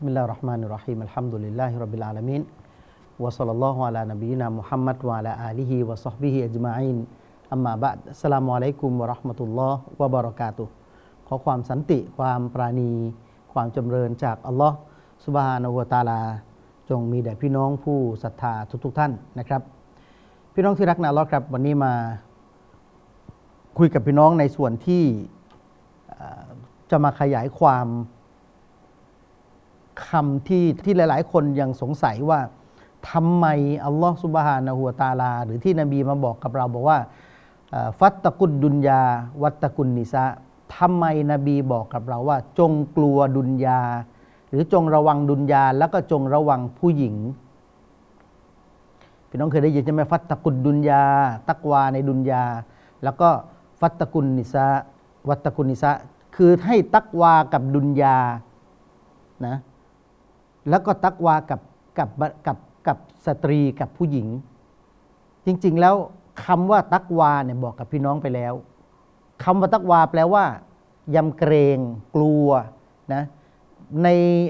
بسم الله الرحمن الرحيم الحمد لله رب العالمين وصلى الله على نبينا محمد وعلى آله وصحبه أجمعين أما بعد السلام عليكم ورحمة الله وبركاته ขอความสันติความปราณี ความจำเริญจากอัลลอฮ์สุบฮานะฮูวะตะอาลา จงมีแด่พี่น้องผู้ศรัทธาทุกๆท่านนะครับ พี่น้องที่รักนะอัลลอฮ์ครับ วันนี้มาคุยกับพี่น้องในส่วนที่เอ่อจะมาขยายความ คำที่ที่หลาย ๆ คนยังสงสัยว่าทำไมอัลลอฮฺสุบฮานะฮูวตาลา หรือที่นบีมาบอกกับเราบอกว่าฟัตตะกุดดุนยา วัตตะกุนนิสะทำไมนบีบอกกับเราว่า จงกลัวดุนยา หรือจงระวังดุนยา แล้วก็จงระวังผู้หญิงพี่น้องเคยได้ยินใช่ไหมฟัตตะกุดดุนยา ตักวาในดุนยา แล้วก็ฟัตตะกุนนิสะวัตตะกุนนิสะคือให้ตักวากับดุนยานะ แล้วก็ตักวากับกับกับกับสตรีกับผู้หญิง จริง ๆ แล้วคำว่าตักวาเนี่ยบอกกับพี่น้องไปแล้วคำว่าตักวาแปลว่ายำเกรงกลัวนะใน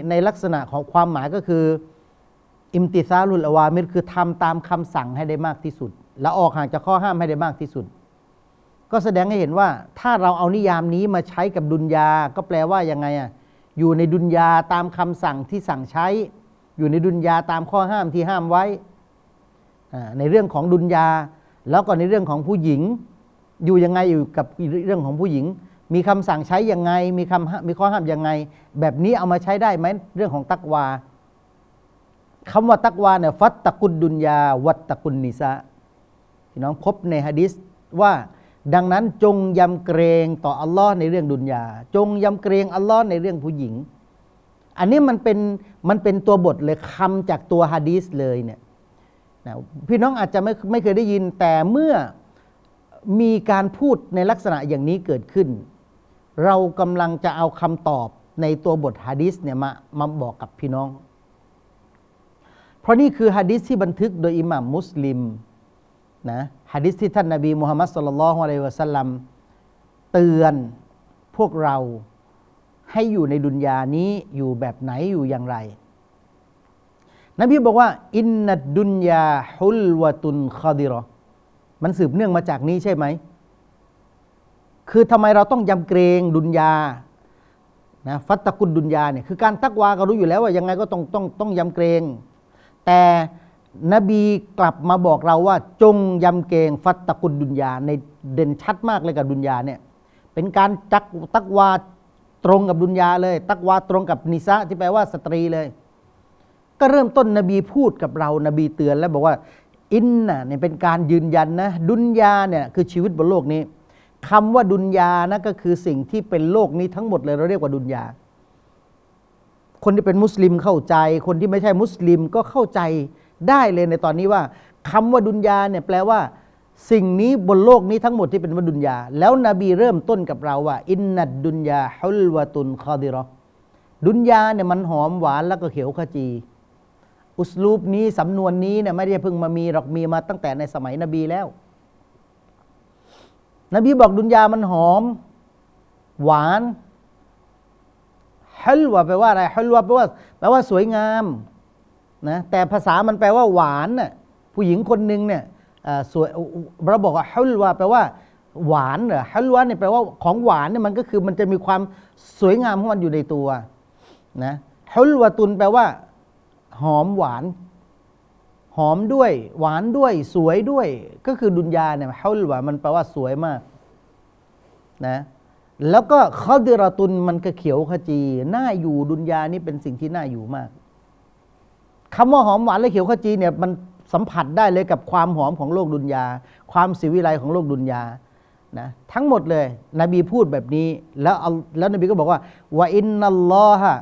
ในลักษณะของความหมายก็คือ อิมติซาลุลอวามิรคือทำตามคำสั่งให้ได้มากที่สุด และออกห่างจากข้อห้ามให้ได้มากที่สุด ก็แสดงให้เห็นว่าถ้าเราเอานิยามนี้มาใช้กับดุนยา ก็แปลว่ายังไงอะ อยู่ในดุนยาตามคำสั่งที่สั่งใช้ อยู่ในดุนยาตามข้อห้ามที่ห้ามไว้ ในเรื่องของดุนยา แล้วก็ในเรื่องของผู้หญิง อยู่ยังไงอยู่กับเรื่องของผู้หญิง มีคำสั่งใช้ยังไง มีคำมีข้อห้ามยังไง แบบนี้เอามาใช้ได้ไหมเรื่องของตักวาคำว่าตักวาเนี่ยฟัตตะกุดดุนยา วัตตะกุนนิสะพี่น้องพบในฮะดิษว่า ดังนั้นจงยำเกรงต่ออัลลอฮ์ในเรื่องดุนยา จงยำเกรงอัลลอฮ์ในเรื่องผู้หญิง อันนี้มันเป็นมันเป็นตัวบทเลยคำจากตัวฮะดีษเลยเนี่ยนะพี่น้องอาจจะไม่ไม่เคยได้ยินแต่เมื่อมีการพูดในลักษณะอย่างนี้เกิดขึ้น เรากำลังจะเอาคำตอบในตัวบทฮะดีษเนี่ยมามาบอกกับพี่น้อง เพราะนี่คือฮะดีษที่บันทึกโดยอิหม่ามมุสลิม นะฮะดิษที่ท่านนบีมุฮัมมัดสุลลัลฮวะลัยวะสัลลัมเตือนพวกเราให้อยู่ในดุนยานี้อยู่แบบไหนอยู่อย่างไร นบีบอกว่า อินนัดดุนยาฮุลวะตุนคอดิรอมันสืบเนื่องมาจากนี้ใช่ไหม คือทำไมเราต้องยำเกรงดุนยานะฟัตตะกุลดุนยาเนี่ยคือการตักวาก็รู้อยู่แล้วว่ายังไงก็ต้องต้องต้องยำเกรง แต่ นบีกลับมาบอกเราว่า จงยำเกรงฟัตตะกุลดุนยาในเด่นชัดมากเลยกับดุนยาเนี่ยเป็นการจักตักวาตรงกับดุนยาเลย ตักวาตรงกับนิสะที่แปลว่าสตรีเลย ก็เริ่มต้นนบีพูดกับเรานบีเตือนแล้วบอกว่า อินน่ะเนี่ยเป็นการยืนยันนะ ดุนยาเนี่ยคือชีวิตบนโลกนี้คำว่าดุนยานะก็คือสิ่งที่เป็นโลกนี้ทั้งหมดเลยเราเรียกว่าดุนยา คนที่เป็นมุสลิมเข้าใจ คนที่ไม่ใช่มุสลิมก็เข้าใจ ได้เลยในตอนนี้ว่าคำว่าดุนยาเนี่ยแปลว่า สิ่งนี้บนโลกนี้ทั้งหมดที่เป็นว่าดุนยา แล้วนบีเริ่มต้นกับเราว่า อินนัดดุนยาฮุลวะตุนคอดิรอดุนยาเนี่ยมันหอมหวานแล้วก็เขียวขจี อุสลูปนี้สำนวนนี้เนี่ยไม่ได้เพิ่งมามีหรอกมีมาตั้งแต่ในสมัยนบีแล้ว นบีบอกดุนยามันหอม หวานฮัลวะแปลว่าอะไรฮัลวะแปลว่าแปลว่าสวยงาม นะแต่ภาษามันแปลว่าหวานน่ะผู้หญิงคนหนึ่งเนี่ยสวยเราบอกว่าฮัลวะแปลว่าหวานเหรอฮัลวะเนี่ยแปลว่าของหวานเนี่ยมันก็คือมันจะมีความสวยงามของมันอยู่ในตัวนะฮัลวะตุนแปลว่า หอมหวาน หอมด้วย หวานด้วย สวยด้วย ก็คือดุนยาเนี่ยฮัลวะมันแปลว่าสวยมากนะแล้วก็คอดิรตุนมันก็เขียวขจี น่าอยู่ดุนยานี่เป็นสิ่งที่น่าอยู่มาก คำว่าหอมหวานและเขียวขจีเนี่ยมันสัมผัสได้เลยกับความหอมของโลกดุนยา ความสิวิไลของโลกดุนยานะทั้งหมดเลย นบีพูดแบบนี้ แล้วแล้วนบีก็บอกว่าวะอินนัลลอฮะ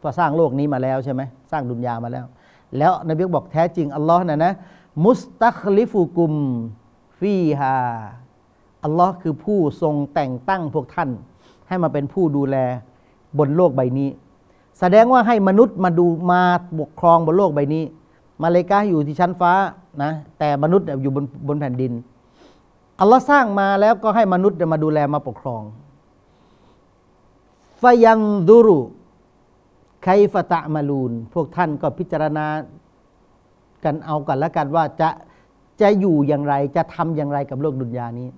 พอสร้างโลกนี้มาแล้วใช่ไหมสร้างดุนยามาแล้ว แล้วนบีบอกแท้จริงอัลลอฮ์นะนะมุสตัคลิฟุกุมฟีฮาอัลลอฮ์คือผู้ทรงแต่งตั้งพวกท่าน ให้มาเป็นผู้ดูแลบนโลกใบนี้ แสดงว่าให้มนุษย์มาดูมาปกครองบนโลกใบนี้ มาเลกาอยู่ที่ชั้นฟ้านะแต่มนุษย์อยู่บนบนแผ่นดินอัลลอฮ์สร้างมาแล้วก็ให้มนุษย์มาดูแลมาปกครองฟยันดุรุไคฟะตะมาลูน พวกท่านก็พิจารณากันเอากันแล้วกันว่าจะจะอยู่อย่างไรจะทำอย่างไรกับโลกดุนยานี้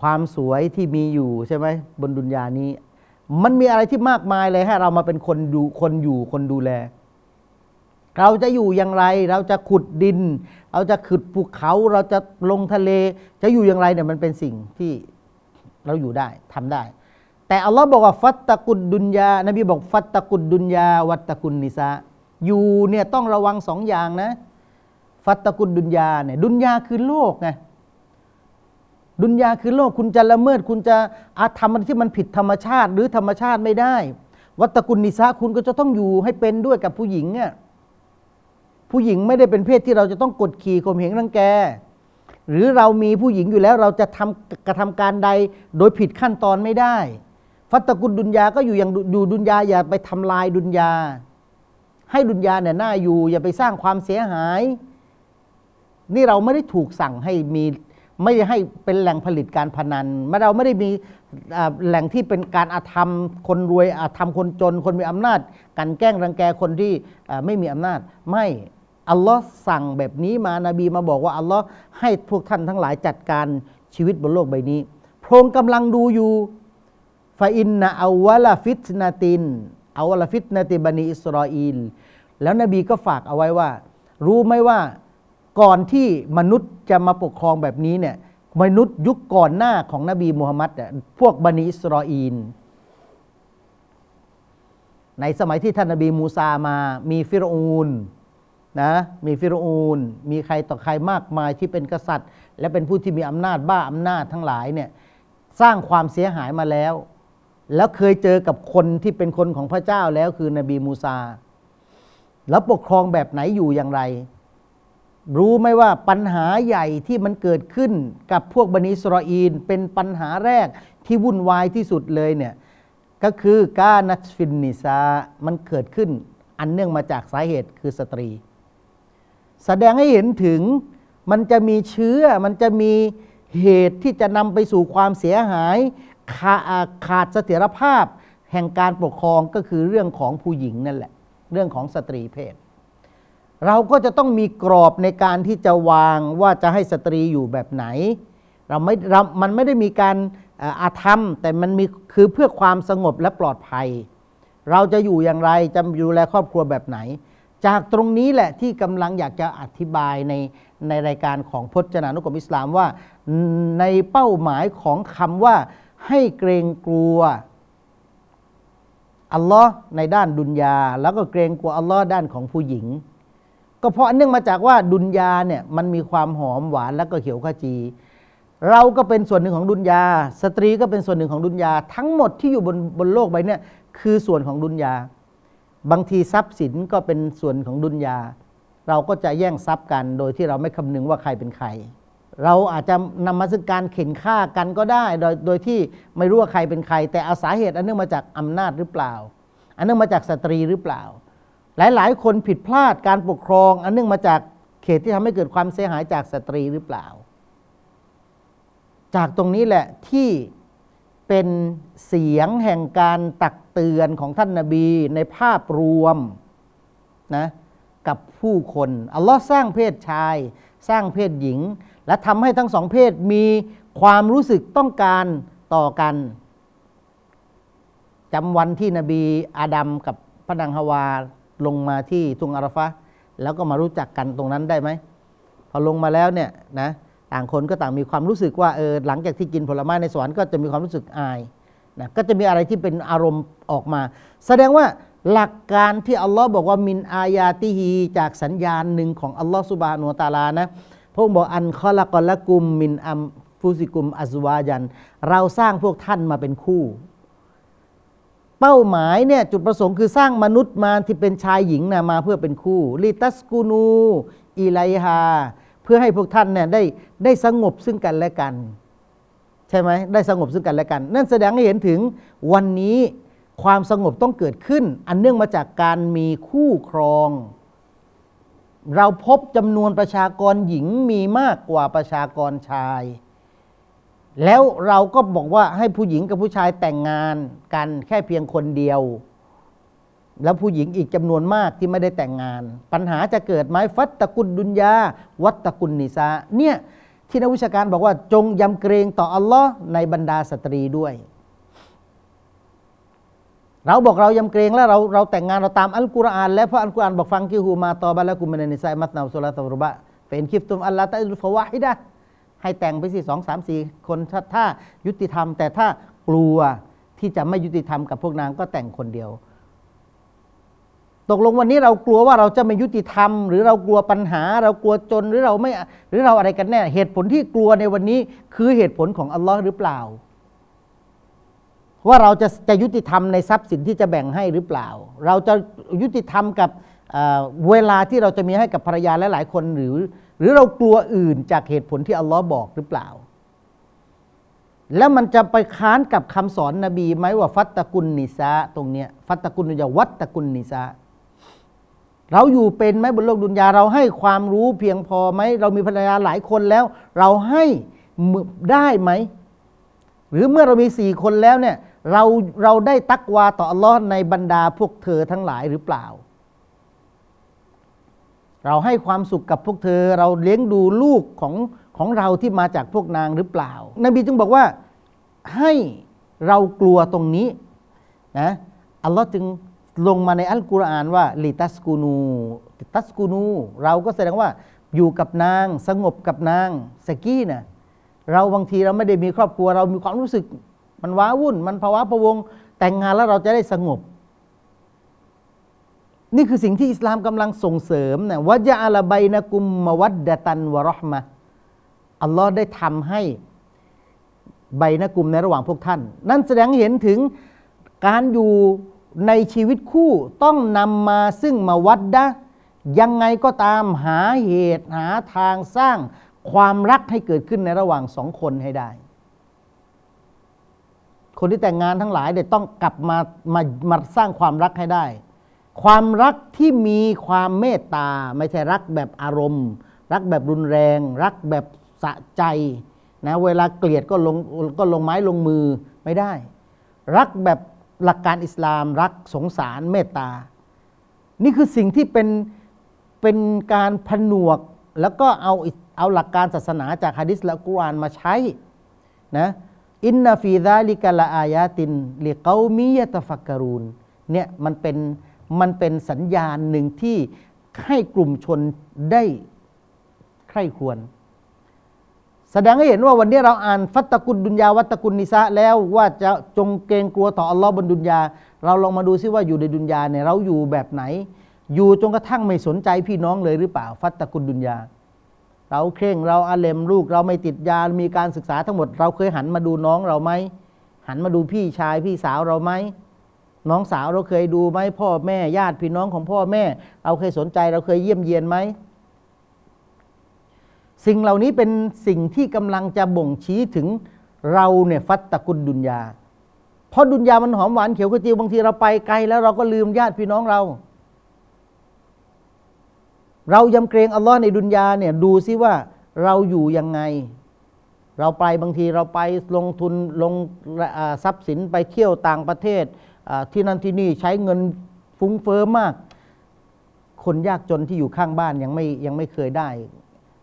ความสวยที่มีอยู่ใช่ไหมบนดุนยานี้ มันมีอะไรที่มากมายเลยให้เรามาเป็นคนดูคนอยู่คนดูแล เราจะอยู่อย่างไร เราจะขุดดิน เราจะขุดภูเขาเราจะลงทะเล จะอยู่อย่างไรเนี่ยมันเป็นสิ่งที่เราอยู่ได้ทำได้ แต่อัลลอฮ์บอกว่าฟัตตะกุดดุนยา นบีบอกฟัตตะกุดดุนยา วัตตะกุนนิสาอยู่เนี่ยต้องระวังสองอย่างนะ ฟัตตะกุดดุนยาเนี่ยดุนยาคือโลกไง ดุนยาคือโลกคุณจะละเมิด คุณจะอาทำอะไรที่มันผิดธรรมชาติ หรือธรรมชาติไม่ได้ วัตตะกุนนิสาคุณก็จะต้องอยู่ให้เป็นด้วยกับผู้หญิงเนี่ยผู้หญิงไม่ได้เป็นเพศที่เราจะต้องกดขี่ข่มเหงรังแก หรือเรามีผู้หญิงอยู่แล้วเราจะทำกระทำการใดโดยผิดขั้นตอนไม่ได้ ฟัตตะกุลดุนยาก็อยู่อย่างอยู่ดุนยาอย่าไปทำลายดุนยา ให้ดุนยาเนี่ยน่าอยู่ อย่าไปสร้างความเสียหาย นี่เราไม่ได้ถูกสั่งให้มี ไม่ได้ให้เป็นแหล่งผลิตการพนันไม่เราไม่ได้มีแหล่งที่เป็นการอาธรรม คนรวยอาธรรมคนจน คนมีอำนาจกลั่นแกล้งรังแกคนที่ไม่มีอำนาจ ไม่อัลลอฮ์สั่งแบบนี้มา นบีมาบอกว่าอัลลอฮ์ให้พวกท่านทั้งหลายจัดการชีวิตบนโลกใบนี้พระองค์กำลังดูอยู่فإن أول فتنة أول فتنة بني إسرائيلแล้วนบีก็ฝากเอาไว้ว่า รู้ไหมว่า ก่อนที่มนุษย์จะมาปกครองแบบนี้เนี่ยมนุษย์ยุคก่อนหน้าของนบีมูฮัมมัดเนี่ยพวกบันิอิสราเอลในสมัยที่ท่านนบีมูซามา มีฟิรอูนนะมีฟิรอูนมีใครต่อใครมากมายที่เป็นกษัตริย์ และเป็นผู้ที่มีอำนาจบ้าอำนาจทั้งหลายเนี่ยสร้างความเสียหายมาแล้ว แล้วเคยเจอกับคนที่เป็นคนของพระเจ้าแล้วคือนบีมูซา แล้วปกครองแบบไหนอยู่อย่างไร รู้ไหมว่าปัญหาใหญ่ที่มันเกิดขึ้นกับพวกบันิสราเอลเป็นปัญหาแรกที่วุ่นวายที่สุดเลยเนี่ยก็คือกานัสฟินนิซา มันเกิดขึ้น อันเนื่องมาจากสาเหตุคือสตรี แสดงให้เห็นถึงมันจะมีเชื้อมันจะมีเหตุที่จะนำไปสู่ความเสียหายขาขาดเสถียรภาพ แห่งการปกครองก็คือเรื่องของผู้หญิงนั่นแหละ เรื่องของสตรีเพศ เราก็จะต้องมีกรอบในการที่จะวางว่าจะให้สตรีอยู่แบบไหน เราไม่เรามันไม่ได้มีการเอ่ออาธรรม แต่มันมีคือเพื่อความสงบและปลอดภัย เราจะอยู่อย่างไรจะดูแลครอบครัวแบบไหน จากตรงนี้แหละที่กำลังอยากจะอธิบายในในรายการของพจนานุกรมอิสลามว่า ในเป้าหมายของคำว่าให้เกรงกลัวอัลลอฮ์ในด้านดุนยา แล้วก็เกรงกลัวอัลลอฮ์ด้านของผู้หญิง ก็เพราะเนื่องมาจากว่าดุนยาเนี่ยมันมีความหอมหวานแล้วก็เขียวขจี เราก็เป็นส่วนหนึ่งของดุนยา สตรีก็เป็นส่วนหนึ่งของดุนยา ทั้งหมดที่อยู่บนบนโลกใบนี้คือส่วนของดุนยา บางทีทรัพย์สินก็เป็นส่วนของดุนยา เราก็จะแย่งทรัพย์กันโดยที่เราไม่คำนึงว่าใครเป็นใคร เราอาจจะนำมาซึ่งการเข็นฆ่ากันก็ได้ โดยโดยที่ไม่รู้ว่าใครเป็นใคร แต่อาสาเหตุอันเนื่องมาจากอำนาจหรือเปล่า อันเนื่องมาจากสตรีหรือเปล่า หลาย ๆ คนผิดพลาดการปกครอง อันเนื่องมาจากเขตที่ทำให้เกิดความเสียหายจากสตรีหรือเปล่า จากตรงนี้แหละที่เป็นเสียงแห่งการตักเตือนของท่านนาบีในภาพรวมนะกับผู้คนอัลลอฮ์สร้างเพศชาย สร้างเพศหญิง และทำให้ทั้งสองเพศมีความรู้สึกต้องการต่อกันจำวันที่นบีอาดัมกับพระนางฮาวา ลงมาที่ทุงอาราฟะแล้วก็มารู้จักกันตรงนั้นได้ไหมพอลงมาแล้วเนี่ยนะต่างคนก็ต่างมีความรู้สึกว่าเออหลังจากที่กินผลไม้ในสวรรค์ก็จะมีความรู้สึกอายนะก็จะมีอะไรที่เป็นอารมณ์ออกมา แสดงว่าหลักการที่อัลลอฮ์บอกว่ามินอายาติฮีจากสัญญาณหนึ่งของอัลลอฮ์สุบฮานุตาลานะพระองค์บอกอันคอละกอละกุมมินอัมฟุซิกุมอัซวายัน เราสร้างพวกท่านมาเป็นคู่ เป้าหมายเนี่ยจุดประสงค์คือสร้างมนุษย์มาที่เป็นชายหญิงนะมาเพื่อเป็นคู่ลิตัสกูนูอีไลฮาเพื่อให้พวกท่านเนี่ยได้ได้สงบซึ่งกันและกัน ใช่ไหมได้สงบซึ่งกันและกัน นั่นแสดงให้เห็นถึงวันนี้ความสงบต้องเกิดขึ้น อันเนื่องมาจากการมีคู่ครอง เราพบจำนวนประชากรหญิงมีมากกว่าประชากรชาย แล้วเราก็บอกว่าให้ผู้หญิงกับผู้ชายแต่งงานกันแค่เพียงคนเดียว แล้วผู้หญิงอีกจำนวนมากที่ไม่ได้แต่งงาน ปัญหาจะเกิดไหมฟัตตะกุลดุนยาวัตตะกุลนิสาเนี่ยที่นักวิชาการบอกว่าจงยำเกรงต่ออัลลอฮ์ในบรรดาสตรีด้วย เราบอกเรายำเกรงแล้วเราเราแต่งงานเราตามอัลกุรอาน แล้วเพราะอัลกุรอานบอกฟังกิฮูมาตอบะละกุมินนนิสามัตนาอุสลาตะรุบะเฟนคิฟตุมอัลลาตะอิลฟวาฮิดะ ให้แต่งไปสิสองสามสี่คนถ้าถายุติธรรม แต่ถ้ากลัวที่จะไม่ยุติธรรมกับพวกนางก็แต่งคนเดียว ตกลงวันนี้เรากลัวว่าเราจะไม่ยุติธรรม หรือเรากลัวปัญหา เรากลัวจนหรือเราไม่หรือเราอะไรกันแน่ เหตุผลที่กลัวในวันนี้คือเหตุผลของอัลลอฮ์หรือเปล่า ว่าเราจะจะยุติธรรมในทรัพย์สินที่จะแบ่งให้หรือเปล่า เราจะยุติธรรมกับเวลาที่เราจะมีให้กับภรรยาและหลายคนหรือ หรือเรากลัวอื่นจากเหตุผลที่อัลลอฮ์บอกหรือเปล่า แล้วมันจะไปค้านกับคำสอนนบีไหมว่าฟัตตะกุลนิสาตรงเนี้ยฟัตตะกุลอย่าวัตตะกุลนิสาเราอยู่เป็นไหมบนโลกดุนยาเราให้ความรู้เพียงพอไหมเรามีภรรยาหลายคนแล้ว เราให้ได้ไหม หรือเมื่อเรามีสี่คนแล้วเนี่ยเราเราได้ตักวาต่ออัลลอฮ์ในบรรดาพวกเธอทั้งหลายหรือเปล่า เราให้ความสุขกับพวกเธอ เราเลี้ยงดูลูกของของเราที่มาจากพวกนางหรือเปล่า นบีจึงบอกว่าให้เรากลัวตรงนี้นะอัลลอฮ์จึงลงมาในอัลกุรอานว่าลิตัสกูนูตัสกูนู เราก็แสดงว่าอยู่กับนาง สงบกับนางสกี้นะเราบางทีเราไม่ได้มีครอบครัว เรามีความรู้สึก มันว้าวุ่น มันภาวะพะวง แต่งงานแล้วเราจะได้สงบ นี่คือสิ่งที่อิสลามกำลังส่งเสริมนะวะจาลาบัยนะกุมมวัดดะตันวะรอห์มะอัลลอฮ์ได้ทำให้ใบนะกุมในระหว่างพวกท่าน นั่นแสดงเห็นถึงการอยู่ในชีวิตคู่ต้องนำมาซึ่งมาวัดดะยังไงก็ตามหาเหตุหาทางสร้างความรักให้เกิดขึ้นในระหว่างสองคนให้ได้ คนที่แต่งงานทั้งหลายเดี๋ยต้องกลับมามามาสร้างความรักให้ได้ ความรักที่มีความเมตตา ไม่ใช่รักแบบอารมณ์ รักแบบรุนแรง รักแบบสะใจนะเวลาเกลียดก็ลงก็ลงไม้ลงมือไม่ได้ รักแบบหลักการอิสลาม รักสงสารเมตตา นี่คือสิ่งที่เป็นเป็นการผนวก แล้วก็เอาเอาหลักการศาสนาจากฮะดิษและกุรานมาใช้นะอินนาฟีซาลิกะละอายาตินลิกามียะตะฟักการูนเนี่ยมันเป็น มันเป็นสัญญาณหนึ่งที่ให้กลุ่มชนได้ใคร่ควร แสดงให้เห็นว่าวันนี้เราอ่านฟัตตะกุลดุนยาวัตตะกุลนิสะแล้วว่าจะจงเกรงกลัวต่ออัลลอฮ์บนดุนยา เราลองมาดูซิว่าอยู่ในดุนยาเนี่ยเราอยู่แบบไหน อยู่จนกระทั่งไม่สนใจพี่น้องเลยหรือเปล่า ฟัตตะกุลดุนยา เราเคร่งเราอาเลมลูก เราไม่ติดยา มีการศึกษาทั้งหมด เราเคยหันมาดูน้องเราไหมหันมาดูพี่ชายพี่สาวเราไหม น้องสาวเราเคยดูไหมพ่อแม่ญาติพี่น้องของพ่อแม่ เราเคยสนใจเราเคยเยี่ยมเยียนไหมสิ่งเหล่านี้เป็นสิ่งที่กำลังจะบ่งชี้ถึงเราเนี่ยฟัตตะกุลดุนยา เพราะดุนยามันหอมหวานเขียวกระจิวบางทีเราไปไกลแล้วเราก็ลืมญาติพี่น้องเรา เรายำเกรงอัลลอฮ์ในดุนยาเนี่ยดูซิว่าเราอยู่ยังไง เราไปบางทีเราไปลงทุนลงทรัพย์สินไปเที่ยวต่างประเทศ ที่นั่นที่นี่ใช้เงินฟุ้งเฟ้อมาก คนยากจนที่อยู่ข้างบ้านยังไม่ยังไม่เคยได้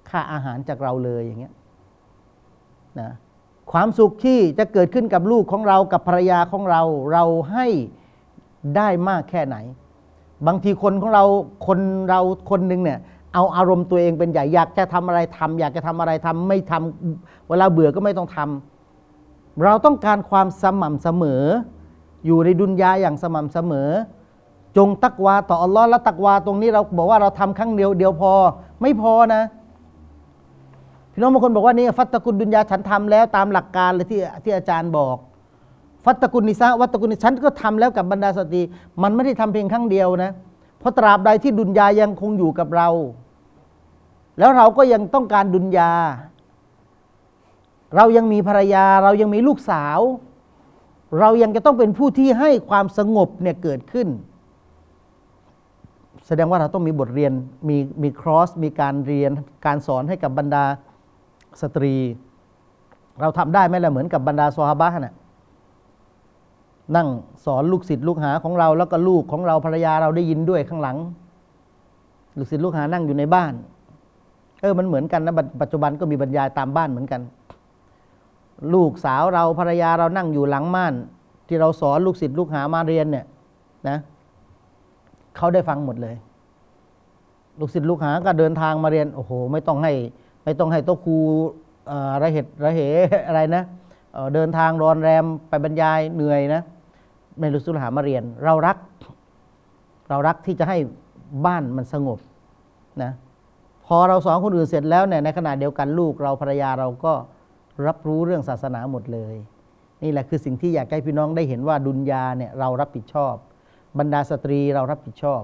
ค่าอาหารจากเราเลยอย่างเงี้ยนะความสุขที่จะเกิดขึ้นกับลูกของเรากับภรรยาของเรา เราให้ได้มากแค่ไหน บางทีคนของเราคนเราคนหนึ่งเนี่ยเอาอารมณ์ตัวเองเป็นใหญ่อยากจะทำอะไรทำอยากจะทำอะไรทำไม่ทำเวลาเบื่อก็ไม่ต้องทำเราต้องการความสม่ำเสมอ อยู่ในดุนยาอย่างสม่ำเสมอ จงตักวาต่ออัลลอฮ์และตักวาตรงนี้เราบอกว่าเราทำครั้งเดียวเดียวพอ ไม่พอนะพี่น้องบางคนบอกว่านี่ฟัตตะกุลดุนยาฉันทำแล้วตามหลักการเลยที่ที่อาจารย์บอก ฟัตตะกุลนิสาวัตตะกุลนิฉันก็ทำแล้วกับบรรดาสตรีมันไม่ได้ทำเพียงครั้งเดียวนะ เพราะตราบใดที่ดุนยายังคงอยู่กับเรา แล้วเราก็ยังต้องการดุนยา เรายังมีภรรยาเรายังมีลูกสาว เรายังจะต้องเป็นผู้ที่ให้ความสงบเนี่ยเกิดขึ้น แสดงว่าเราต้องมีบทเรียนมีมีครอสมีการเรียนการสอนให้กับบรรดาสตรี เราทำได้ไหมล่ะเหมือนกับบรรดาซอฮาบะห์น่ะนั่งสอนลูกศิษย์ลูกหาของเราแล้วก็ลูกของเราภรรยาเราได้ยินด้วยข้างหลัง ลูกศิษย์ลูกหานั่งอยู่ในบ้าน เออมันเหมือนกันนะปัจจุบันก็มีบรรยายตามบ้านเหมือนกัน ลูกสาวเราภรรยาเรานั่งอยู่หลังม่าน ที่เราสอนลูกศิษย์ลูกหามาเรียนเนี่ยนะเขาได้ฟังหมดเลย ลูกศิษย์ลูกหาก็เดินทางมาเรียนโอ้โห ไม่ต้องให้ไม่ต้องให้โต๊ะครูอ่อระเหตุระเหอะไรนะเเดินทางรอนแรมไปบรรยายเหนื่อยนะในลูกศิษย์ลูกหามาเรียน เรารัก เรารักที่จะให้บ้านมันสงบนะพอเราสอนคนอื่นเสร็จแล้วเนี่ยในขณะเดียวกันลูกเราภรรยาเราก็ รับรู้เรื่องศาสนาหมดเลย นี่แหละคือสิ่งที่อยากให้พี่น้องได้เห็นว่าดุนยาเนี่ยเรารับผิดชอบ บรรดาสตรีเรารับผิดชอบ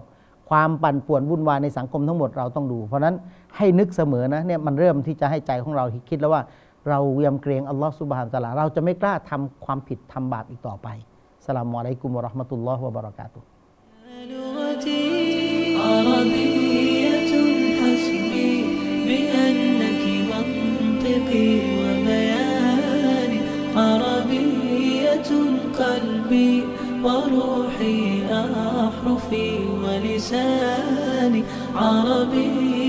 ความปั่นป่วนวุ่นวายในสังคมทั้งหมดเราต้องดู เพราะฉะนั้นให้นึกเสมอนะเนี่ยมันเริ่มที่จะให้ใจของเราคิดแล้วว่า เรายำเกรงอัลลอฮฺสุบฮานตะอาลาเราจะไม่กล้าทำความผิดทำบาปอีกต่อไปสลามอะลัยกุมวะเราะห์มะตุลลอฮ์วะบะเราะกาตุฮ์ لغتي عربية حسبي بأنك منطقي وبياني عربية قلبي وروحي أحرفي ولساني عربية